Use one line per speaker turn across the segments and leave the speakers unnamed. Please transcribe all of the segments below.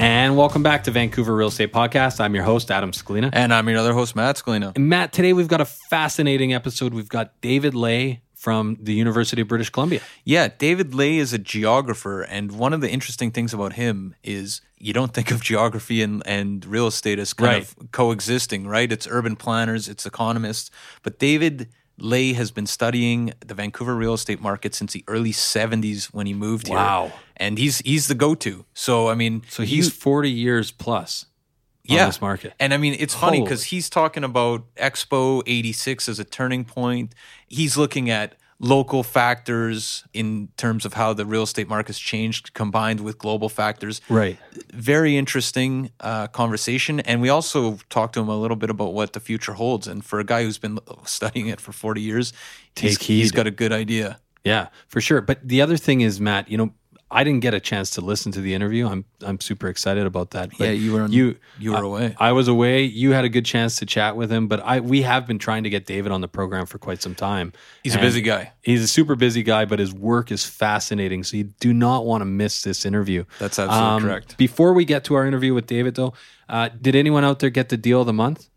And welcome back to Vancouver Real Estate Podcast. I'm your host, Adam Scalina.
And I'm your other host, Matt Scalina.
And Matt, today we've got a fascinating episode. We've got David Ley from the University of British Columbia.
Yeah, David Ley is a geographer. And one of the interesting things about him is you don't think of geography and, and real estate as kind
Right.
of coexisting, right? It's urban planners, it's economists. But David Ley has been studying the Vancouver real estate market since the early 70s when he moved here.
Wow.
And he's he's the go-to. So I mean,
So he's
you-
40 years plus on
yeah.
this market.
And I mean, it's funny because he's talking about Expo 86 as a turning point. He's looking at local factors in terms of how the real estate market's changed combined with global factors.
Right.
Very interesting uh, conversation. And we also talked to him a little bit about what the future holds. And for a guy who's been studying it for 40 years, he's,
Take
he's
heed.
got a good idea.
Yeah, for sure. But the other thing is, Matt, you know, I didn't get a chance to listen to the interview. I'm I'm super excited about that. But
Yeah, you were on-
you
you were
I-
away.
I was away. You had a good chance to chat with him, but I we have been trying to get David on the program for quite some time.
He's a busy guy.
He's a super busy guy, but his work is fascinating. So you do not want to miss this interview.
That's absolutely
Um,
correct.
Before we get to our interview with David, though, uh, did anyone out there get the deal of the month?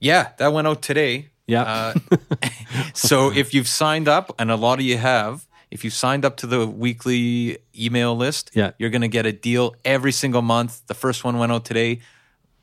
Yeah, that went out today.
Yeah.
Uh, so if you've signed up, and a lot of you have, if you signed up to the weekly email list,
Yeah.
you're going to get a deal every single month. The first one went out today.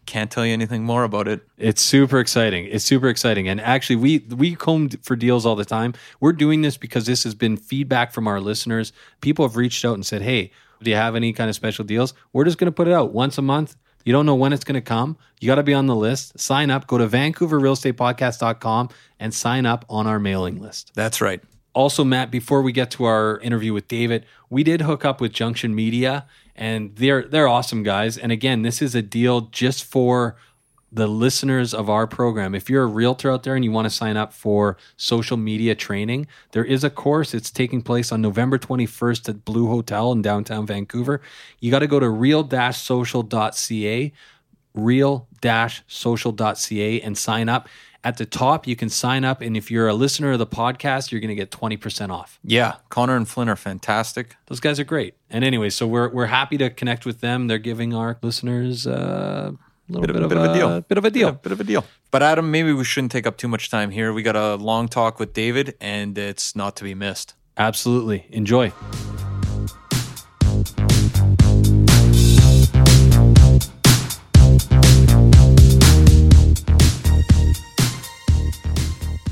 Can't tell you anything more about it.
It's super exciting. It's super exciting. And actually we we comb for deals all the time. We're doing this because this has been feedback from our listeners. People have reached out and said, "Hey, do you have any kind of special deals?" We're just going to put it out once a month. You don't know when it's going to come. You got to be on the list. Sign up. Go to vancouverrealestatepodcast.com and sign up on our mailing list.
That's right.
Also, Matt, before we get to our interview with David, we did hook up with Junction Media, and they're they're awesome guys. And again, this is a deal just for the listeners of our program. If you're a realtor out there and you want to sign up for social media training, there is a course. It's taking place on November 21st at Blue Hotel in downtown Vancouver. You got to go to real-social.ca, real-social.ca and sign up. At the top, you can sign up, and if you're a listener of the podcast, you're going to get 20% off.
Yeah, Connor and Flynn are fantastic.
Those guys are great. And anyway, so we're we're happy to connect with them. They're giving our listeners uh, a little bit, of,
bit of a deal.
Bit of a deal.
Yeah, bit of a deal. But Adam, maybe we shouldn't take up too much time here. We got a long talk with David, and it's not to be missed.
Absolutely. Enjoy.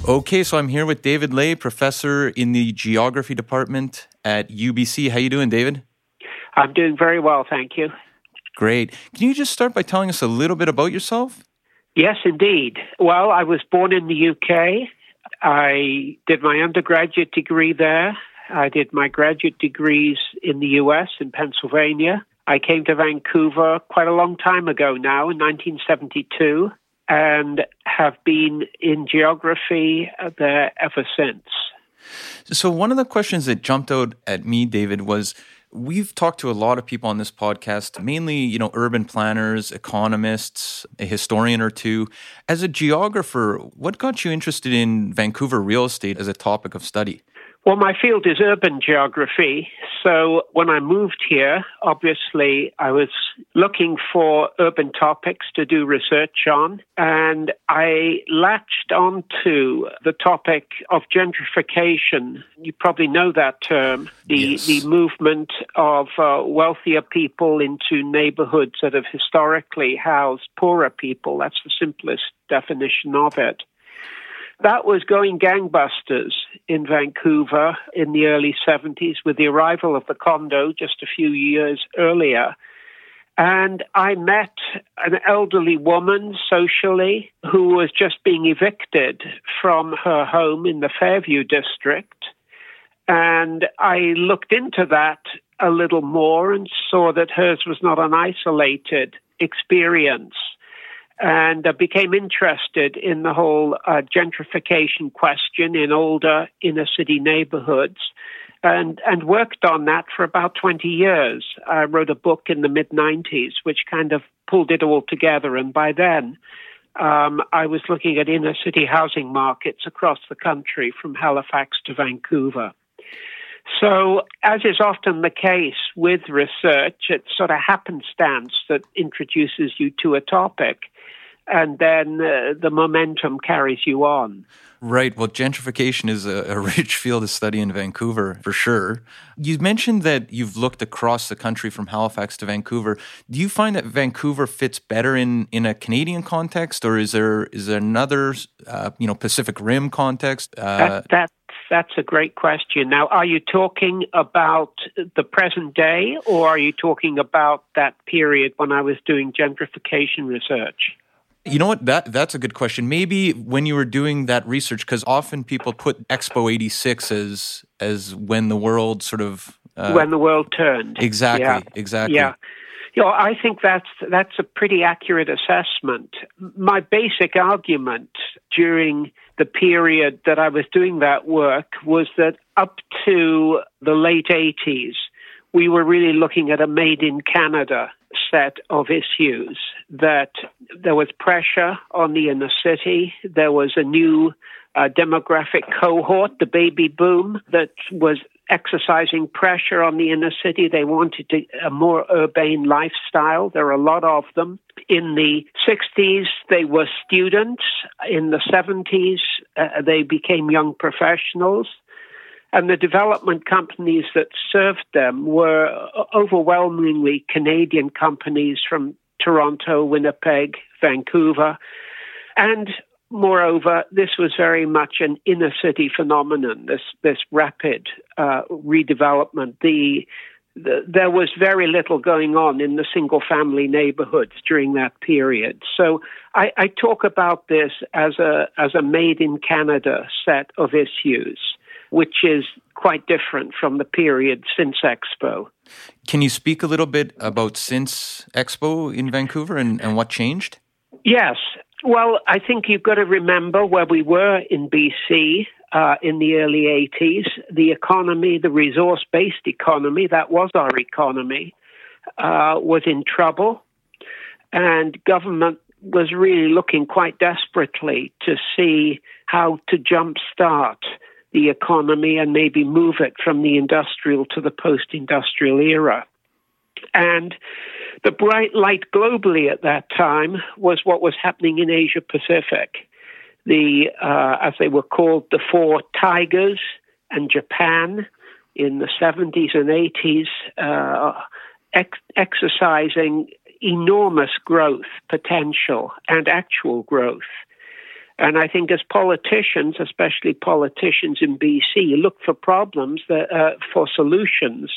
Okay, so I'm here with David Ley, professor in the geography department at UBC. How you doing, David?
I'm doing very well, thank you.
Great. Can you just start by telling us a little bit about yourself?
Yes, indeed. Well, I was born in the UK. I did my undergraduate degree there. I did my graduate degrees in the US, in Pennsylvania. I came to Vancouver quite a long time ago now, in 1972 and have been in geography there ever since.
So, one of the questions that jumped out at me, David, was we've talked to a lot of people on this podcast, mainly, you know, urban planners, economists, a historian or two. As a geographer, what got you interested in Vancouver real estate as a topic of study?
Well, my field is urban geography. So when I moved here, obviously I was looking for urban topics to do research on. And I latched onto the topic of gentrification. You probably know that term the, yes. the movement of uh, wealthier people into neighborhoods that have historically housed poorer people. That's the simplest definition of it. That was going gangbusters in Vancouver in the early 70s with the arrival of the condo just a few years earlier. And I met an elderly woman socially who was just being evicted from her home in the Fairview district. And I looked into that a little more and saw that hers was not an isolated experience and uh, became interested in the whole uh, gentrification question in older inner city neighborhoods and, and worked on that for about 20 years. I wrote a book in the mid 90s, which kind of pulled it all together. And by then, um, I was looking at inner city housing markets across the country from Halifax to Vancouver. So, as is often the case with research, it's sort of happenstance that introduces you to a topic and then uh, the momentum carries you on.
Right. Well, gentrification is a, a, rich field of study in Vancouver for sure. You mentioned that you've looked across the country from Halifax to Vancouver. Do you find that Vancouver fits better in, in a Canadian context, or is there is there another uh, you know Pacific Rim context?
Uh, that, that that's a great question. Now, are you talking about the present day, or are you talking about that period when I was doing gentrification research?
You know what? That that's a good question. Maybe when you were doing that research, because often people put Expo '86 as as when the world sort of
uh, when the world turned.
Exactly. Yeah. Exactly.
Yeah. Know, I think that's that's a pretty accurate assessment. My basic argument during the period that I was doing that work was that up to the late 80s, we were really looking at a made in Canada set of issues that there was pressure on the inner city. There was a new uh, demographic cohort, the baby boom, that was exercising pressure on the inner city. They wanted to, a more urbane lifestyle. There are a lot of them. In the 60s, they were students. In the 70s, uh, they became young professionals. And the development companies that served them were overwhelmingly Canadian companies from Toronto, Winnipeg, Vancouver. And moreover, this was very much an inner city phenomenon, this, this rapid uh, redevelopment. The, the, there was very little going on in the single family neighborhoods during that period. So I, I talk about this as a, as a made in Canada set of issues which is quite different from the period since Expo.
Can you speak a little bit about since Expo in Vancouver and, and what changed?
Yes. Well, I think you've got to remember where we were in BC uh, in the early 80s. The economy, the resource based economy, that was our economy, uh, was in trouble. And government was really looking quite desperately to see how to jumpstart the economy and maybe move it from the industrial to the post industrial era. And the bright light globally at that time was what was happening in Asia Pacific. The, uh, as they were called, the four tigers and Japan in the 70s and 80s, uh, ex- exercising enormous growth potential and actual growth. And I think as politicians, especially politicians in BC, look for problems that, uh, for solutions,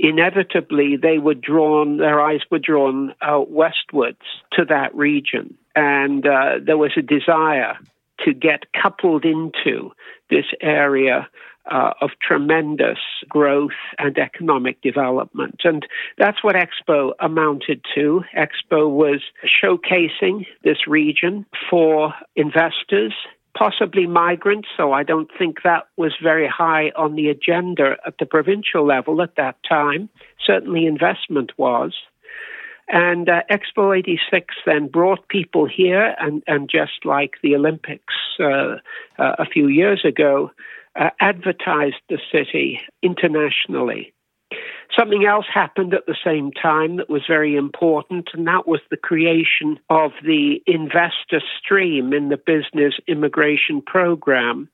inevitably they were drawn, their eyes were drawn out westwards to that region. And uh, there was a desire to get coupled into this area uh, of tremendous growth and economic development. And that's what Expo amounted to. Expo was showcasing this region for investors, possibly migrants, so I don't think that was very high on the agenda at the provincial level at that time. Certainly, investment was. And uh, Expo 86 then brought people here, and, and just like the Olympics uh, uh, a few years ago, uh, advertised the city internationally. Something else happened at the same time that was very important, and that was the creation of the investor stream in the business immigration program.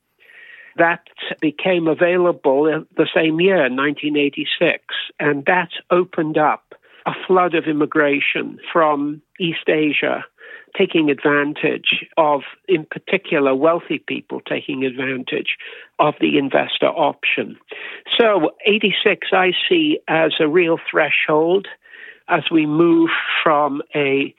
That became available the same year, 1986, and that opened up a flood of immigration from East Asia taking advantage of, in particular, wealthy people taking advantage of the investor option. So, 86 I see as a real threshold as we move from a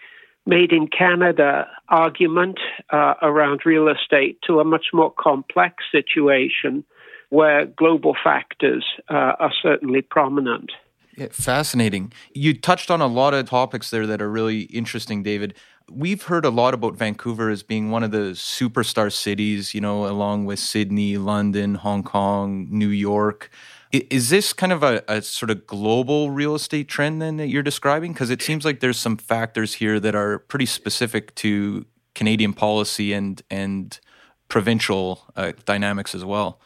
made in Canada argument uh, around real estate to a much more complex situation where global factors uh, are certainly prominent.
Yeah, fascinating. You touched on a lot of topics there that are really interesting, David we've heard a lot about Vancouver as being one of the superstar cities, you know, along with Sydney, London, Hong Kong, New York. Is this kind of a, a sort of global real estate trend then that you're describing? Because it seems like there's some factors here that are pretty specific to Canadian policy and and provincial uh, dynamics as well.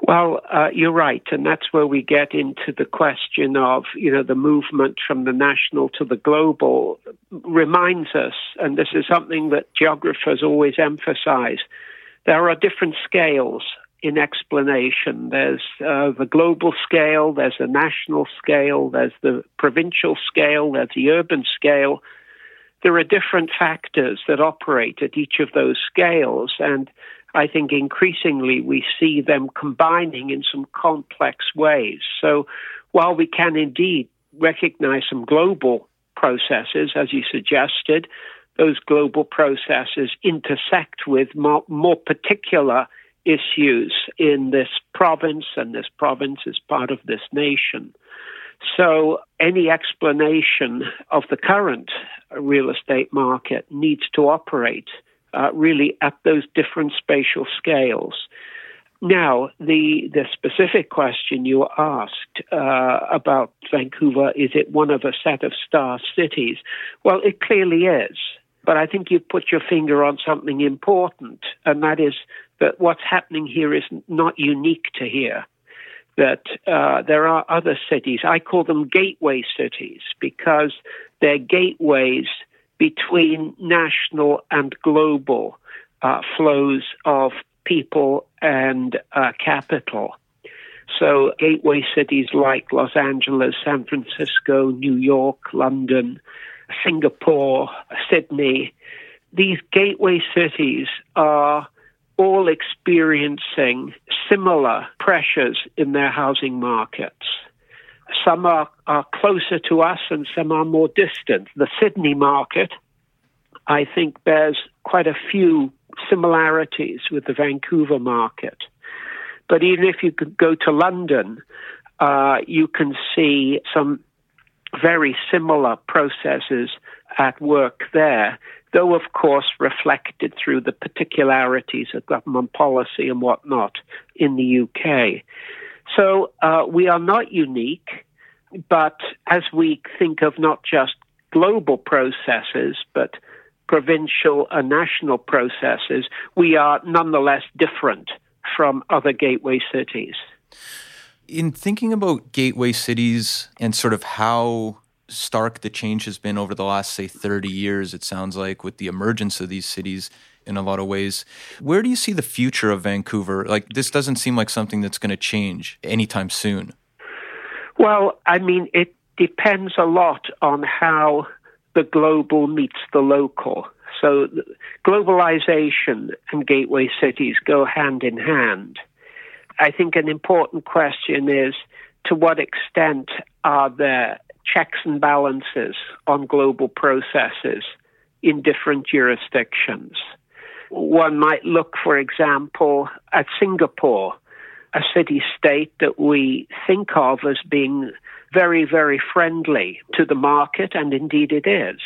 Well, uh, you're right, and that's where we get into the question of, you know, the movement from the national to the global reminds us, and this is something that geographers always emphasize, there are different scales in explanation. There's uh, the global scale, there's the national scale, there's the provincial scale, there's the urban scale. There are different factors that operate at each of those scales, and I think increasingly we see them combining in some complex ways. So while we can indeed recognize some global processes, as you suggested, those global processes intersect with more, more particular issues in this province, and this province is part of this nation. So, any explanation of the current real estate market needs to operate uh, really at those different spatial scales. Now, the the specific question you asked uh, about Vancouver is it one of a set of star cities? Well, it clearly is. But I think you've put your finger on something important, and that is that what's happening here is not unique to here. That uh, there are other cities. I call them gateway cities because they're gateways between national and global uh, flows of people and uh, capital. So, gateway cities like Los Angeles, San Francisco, New York, London, Singapore, Sydney, these gateway cities are all experiencing similar pressures in their housing markets. Some are, are closer to us and some are more distant. The Sydney market, I think, bears quite a few similarities with the Vancouver market. But even if you could go to London, uh, you can see some very similar processes at work there, though, of course, reflected through the particularities of government policy and whatnot in the UK. So uh, we are not unique, but as we think of not just global processes, but provincial and national processes, we are nonetheless different from other gateway cities.
In thinking about gateway cities and sort of how stark the change has been over the last, say, 30 years, it sounds like, with the emergence of these cities, in a lot of ways. Where do you see the future of Vancouver? Like, this doesn't seem like something that's going to change anytime soon.
Well, I mean, it depends a lot on how the global meets the local. So globalization and gateway cities go hand in hand. I think an important question is to what extent are there checks and balances on global processes in different jurisdictions? One might look, for example, at Singapore, a city state that we think of as being very, very friendly to the market, and indeed it is.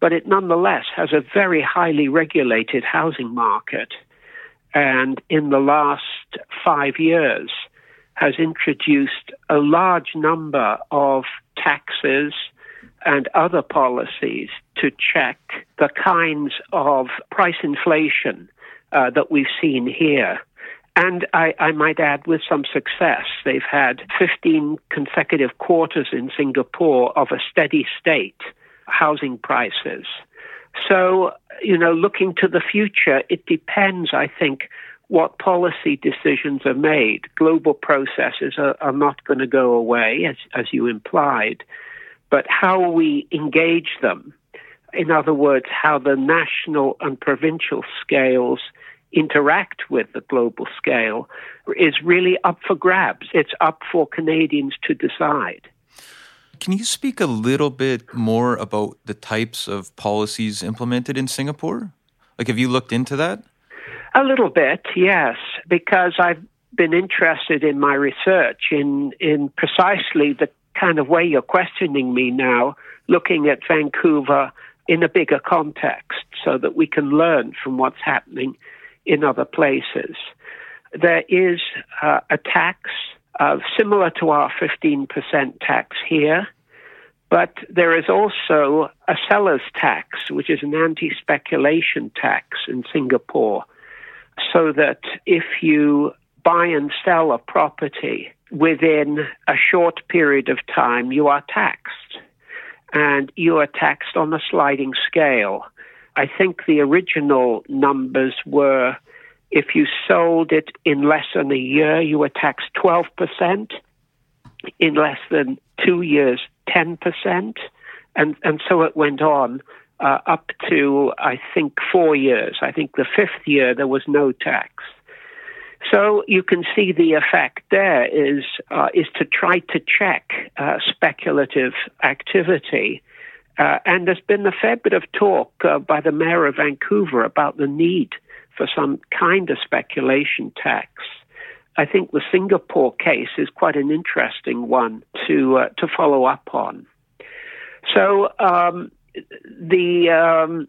But it nonetheless has a very highly regulated housing market. And in the last five years, has introduced a large number of taxes and other policies to check the kinds of price inflation uh, that we've seen here. And I, I, might add, with some success, they've had 15 consecutive quarters in Singapore of a steady state housing prices. So, you know, looking to the future, it depends, I think, what policy decisions are made. Global processes are, are not going to go away, as, as you implied, but how we engage them, in other words, how the national and provincial scales interact with the global scale, is really up for grabs. It's up for Canadians to decide.
Can you speak a little bit more about the types of policies implemented in Singapore? Like, have you looked into that?
A little bit, yes, because I've been interested in my research in, in precisely the kind of way you're questioning me now, looking at Vancouver in a bigger context so that we can learn from what's happening in other places. There is uh, a tax uh, similar to our 15% tax here, but there is also a seller's tax, which is an anti speculation tax in Singapore, so that if you buy and sell a property within a short period of time, you are taxed. And you are taxed on a sliding scale. I think the original numbers were if you sold it in less than a year, you were taxed 12%. In less than two years, 10%. And, and so it went on uh, up to, I think, four years. I think the fifth year there was no tax. So you can see the effect there is uh, is to try to check uh, speculative activity. Uh, and there's been a fair bit of talk uh, by the mayor of Vancouver about the need for some kind of speculation tax. I think the Singapore case is quite an interesting one to uh, to follow up on. So um, the, um,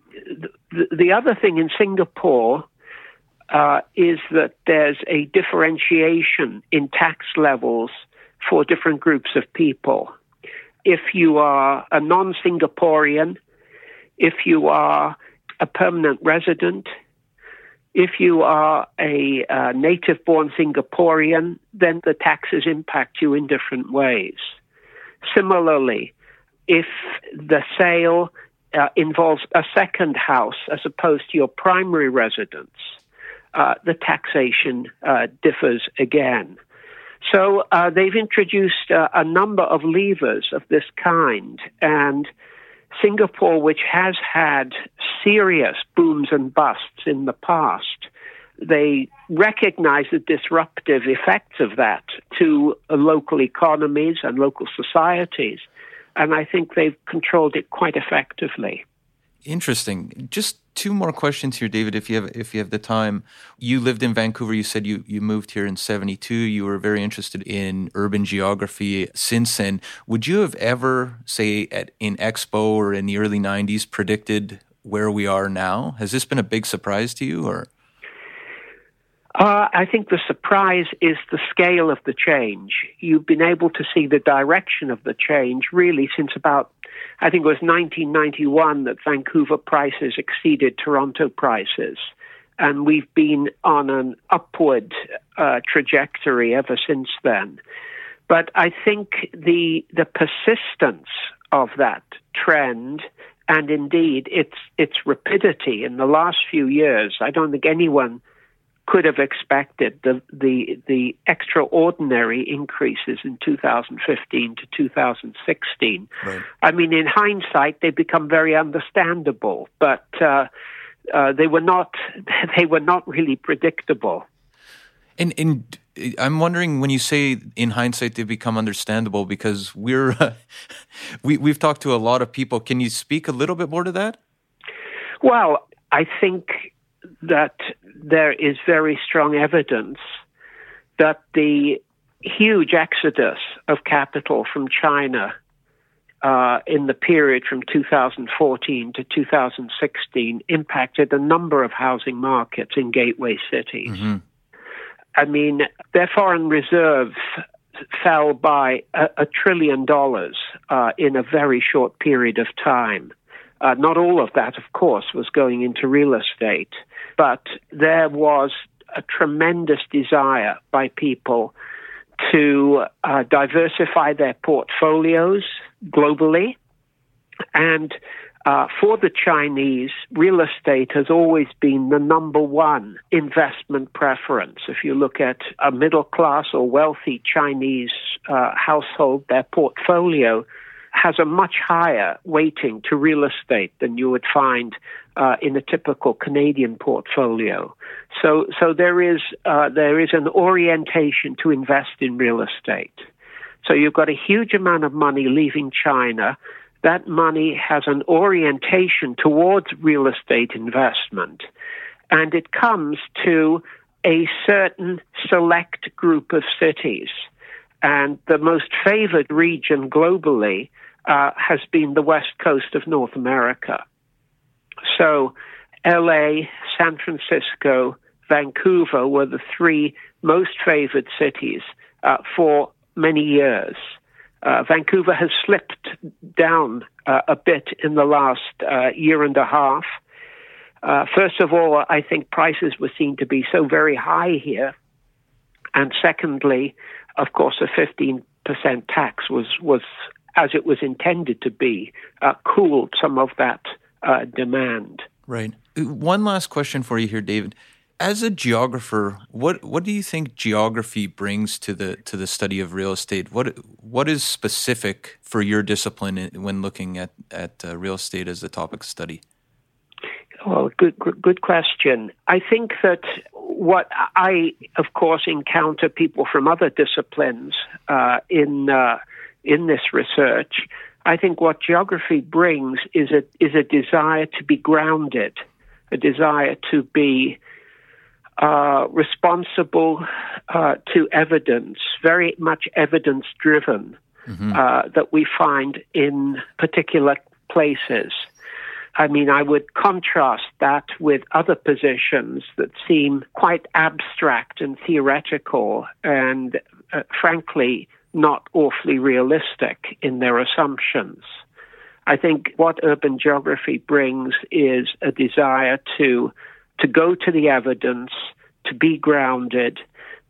the the other thing in Singapore uh, is that there's a differentiation in tax levels for different groups of people. If you are a non-Singaporean, if you are a permanent resident, if you are a uh, native born Singaporean, then the taxes impact you in different ways. Similarly, if the sale uh, involves a second house as opposed to your primary residence, uh, the taxation uh, differs again. So uh, they've introduced uh, a number of levers of this kind, and Singapore, which has had serious booms and busts in the past, they recognize the disruptive effects of that to local economies and local societies. And I think they've controlled it quite effectively.
Interesting. Just two more questions here, David, if you have if you have the time. You lived in Vancouver. You said you you moved here in '72. You were very interested in urban geography since then. Would you have ever, say, at in Expo or in the early '90s, predicted where we are now? Has this been a big surprise to you, or?
Uh, I think the surprise is the scale of the change. You've been able to see the direction of the change really since about I think it was 1991 that Vancouver prices exceeded Toronto prices. And we've been on an upward uh, trajectory ever since then. But I think the, the persistence of that trend and indeed its, its rapidity in the last few years, I don't think anyone could have expected the the the extraordinary increases in 2015 to 2016. Right. I mean, in hindsight, they become very understandable, but uh, uh, they were not they were not really predictable.
And and I'm wondering when you say in hindsight they become understandable because we're uh, we we've talked to a lot of people. Can you speak a little bit more to that?
Well, I think that there is very strong evidence that the huge exodus of capital from China uh, in the period from 2014 to 2016 impacted a number of housing markets in gateway cities. Mm-hmm. I mean, their foreign reserves fell by a, a trillion dollars uh, in a very short period of time. Uh, not all of that, of course, was going into real estate, but there was a tremendous desire by people to uh, diversify their portfolios globally. And uh, for the Chinese, real estate has always been the number one investment preference. If you look at a middle class or wealthy Chinese uh, household, their portfolio has a much higher weighting to real estate than you would find uh, in a typical Canadian portfolio. So, so there is uh, there is an orientation to invest in real estate. So you've got a huge amount of money leaving China. That money has an orientation towards real estate investment, and it comes to a certain select group of cities. And the most favored region globally uh, has been the west coast of North America. So, LA, San Francisco, Vancouver were the three most favored cities uh, for many years. Uh, Vancouver has slipped down uh, a bit in the last uh, year and a half. Uh, first of all, I think prices were seen to be so very high here. And secondly, of course, a 15% tax was, was as it was intended to be, uh, cooled some of that uh, demand.
Right. One last question for you here, David. As a geographer, what what do you think geography brings to the to the study of real estate? What what is specific for your discipline when looking at at uh, real estate as a topic study?
Well, good good question. I think that what I, of course, encounter people from other disciplines uh, in uh, in this research, I think what geography brings is a is a desire to be grounded, a desire to be uh, responsible uh, to evidence, very much evidence driven, mm-hmm. uh, that we find in particular places. I mean, I would contrast that with other positions that seem quite abstract and theoretical and, uh, frankly, not awfully realistic in their assumptions. I think what urban geography brings is a desire to to go to the evidence, to be grounded,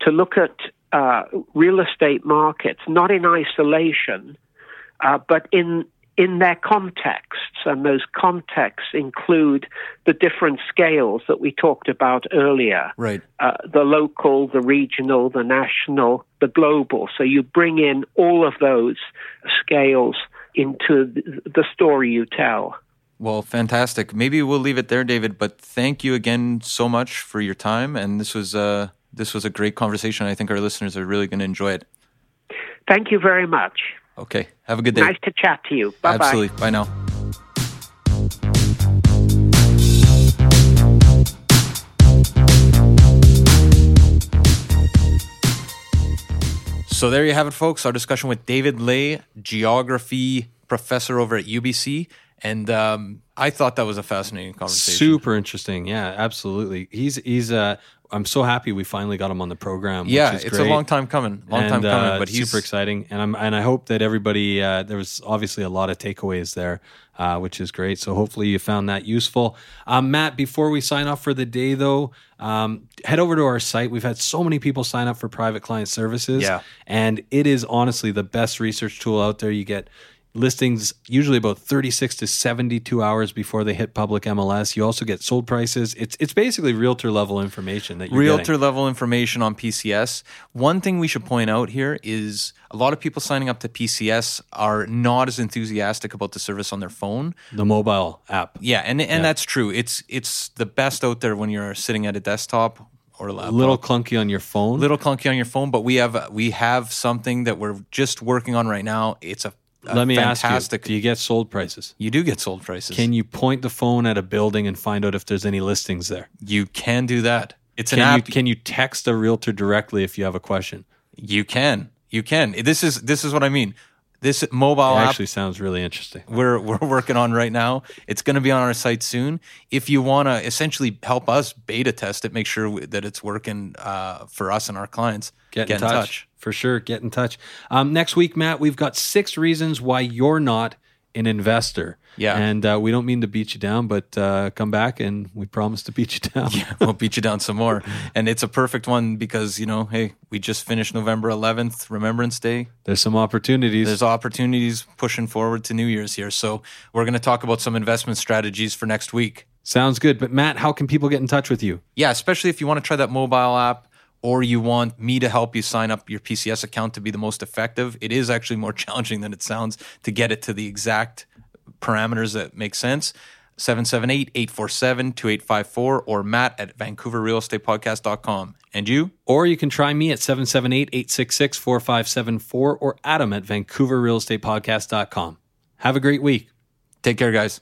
to look at uh, real estate markets not in isolation, uh, but in in their contexts, and those contexts include the different scales that we talked about earlier.
Right.
Uh, the local, the regional, the national, the global. So you bring in all of those scales into the story you tell.
Well, fantastic. Maybe we'll leave it there, David. But thank you again so much for your time, and this was uh, this was a great conversation. I think our listeners are really going to enjoy it.
Thank you very much.
Okay. Have a good day.
Nice to chat to you. Bye
Absolutely. Bye now. So there you have it, folks. Our discussion with David Ley, geography professor over at UBC. And um, I thought that was a fascinating conversation.
Super interesting. Yeah, absolutely. He's he's uh I'm so happy we finally got him on the program.
Yeah, it's great. a long time coming, long and, time coming, uh, but he's
super exciting. And I'm and I hope that everybody uh, there was obviously a lot of takeaways there, uh, which is great. So hopefully you found that useful. Um, Matt, before we sign off for the day, though, um, head over to our site. We've had so many people sign up for private client services,
yeah,
and it is honestly the best research tool out there. You get listings usually about 36 to 72 hours before they hit public MLS. You also get sold prices. It's it's basically realtor level information that you're
realtor
getting.
level information on PCS. One thing we should point out here is a lot of people signing up to PCS are not as enthusiastic about the service on their phone.
the mobile app.
Yeah, and and that's true. It's it's the best out there when you're sitting at a desktop or a
A little clunky on your phone.
little clunky on your phone, but we have we have something that we're just working on right now. It's a
Let me ask you, do you get sold prices?
you do get sold prices.
Can you point the phone at a building and find out if there's any listings there?
you can do that? It's an
Can you
app.
can you text a realtor directly if you have a question?
You can. You can. This is this is what I mean. This mobile
It
app
actually sounds really interesting.
we're we're working on right now. It's going to be on our site soon. If you want to essentially help us beta test it, make sure that it's working uh, for us and our clients.
Get, in, touch. For sure. Get in touch. Um, next week, Matt, we've got six reasons why you're not an investor.
Yeah.
And uh, we don't mean to beat you down, but uh, come back and we promise to beat you down.
Yeah, we'll beat you down some more. And it's a perfect one because you know, hey, we just finished November 11th, Remembrance Day.
There's some opportunities.
There's opportunities pushing forward to New Year's here. So we're going to talk about some investment strategies for next week.
Sounds good. But Matt, how can people get in touch with you?
Yeah, especially if you want to try that mobile app or you want me to help you sign up your PCS account to be the most effective. It is actually more challenging than it sounds to get it to the exact parameters that make sense. 778-847-2854 or matt at vancouverrealestatepodcast.com. And you?
Or you can try me at 778-866-4574 or Adam at vancouverrealestatepodcast.com. Have a great week.
Take care, guys.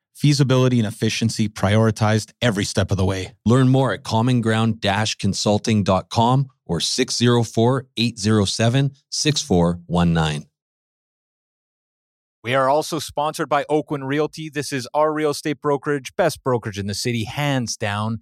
feasibility and efficiency prioritized every step of the way.
Learn more at commonground-consulting.com or 604-807-6419.
We are also sponsored by Oakwyn Realty. This is our real estate brokerage, best brokerage in the city, hands down.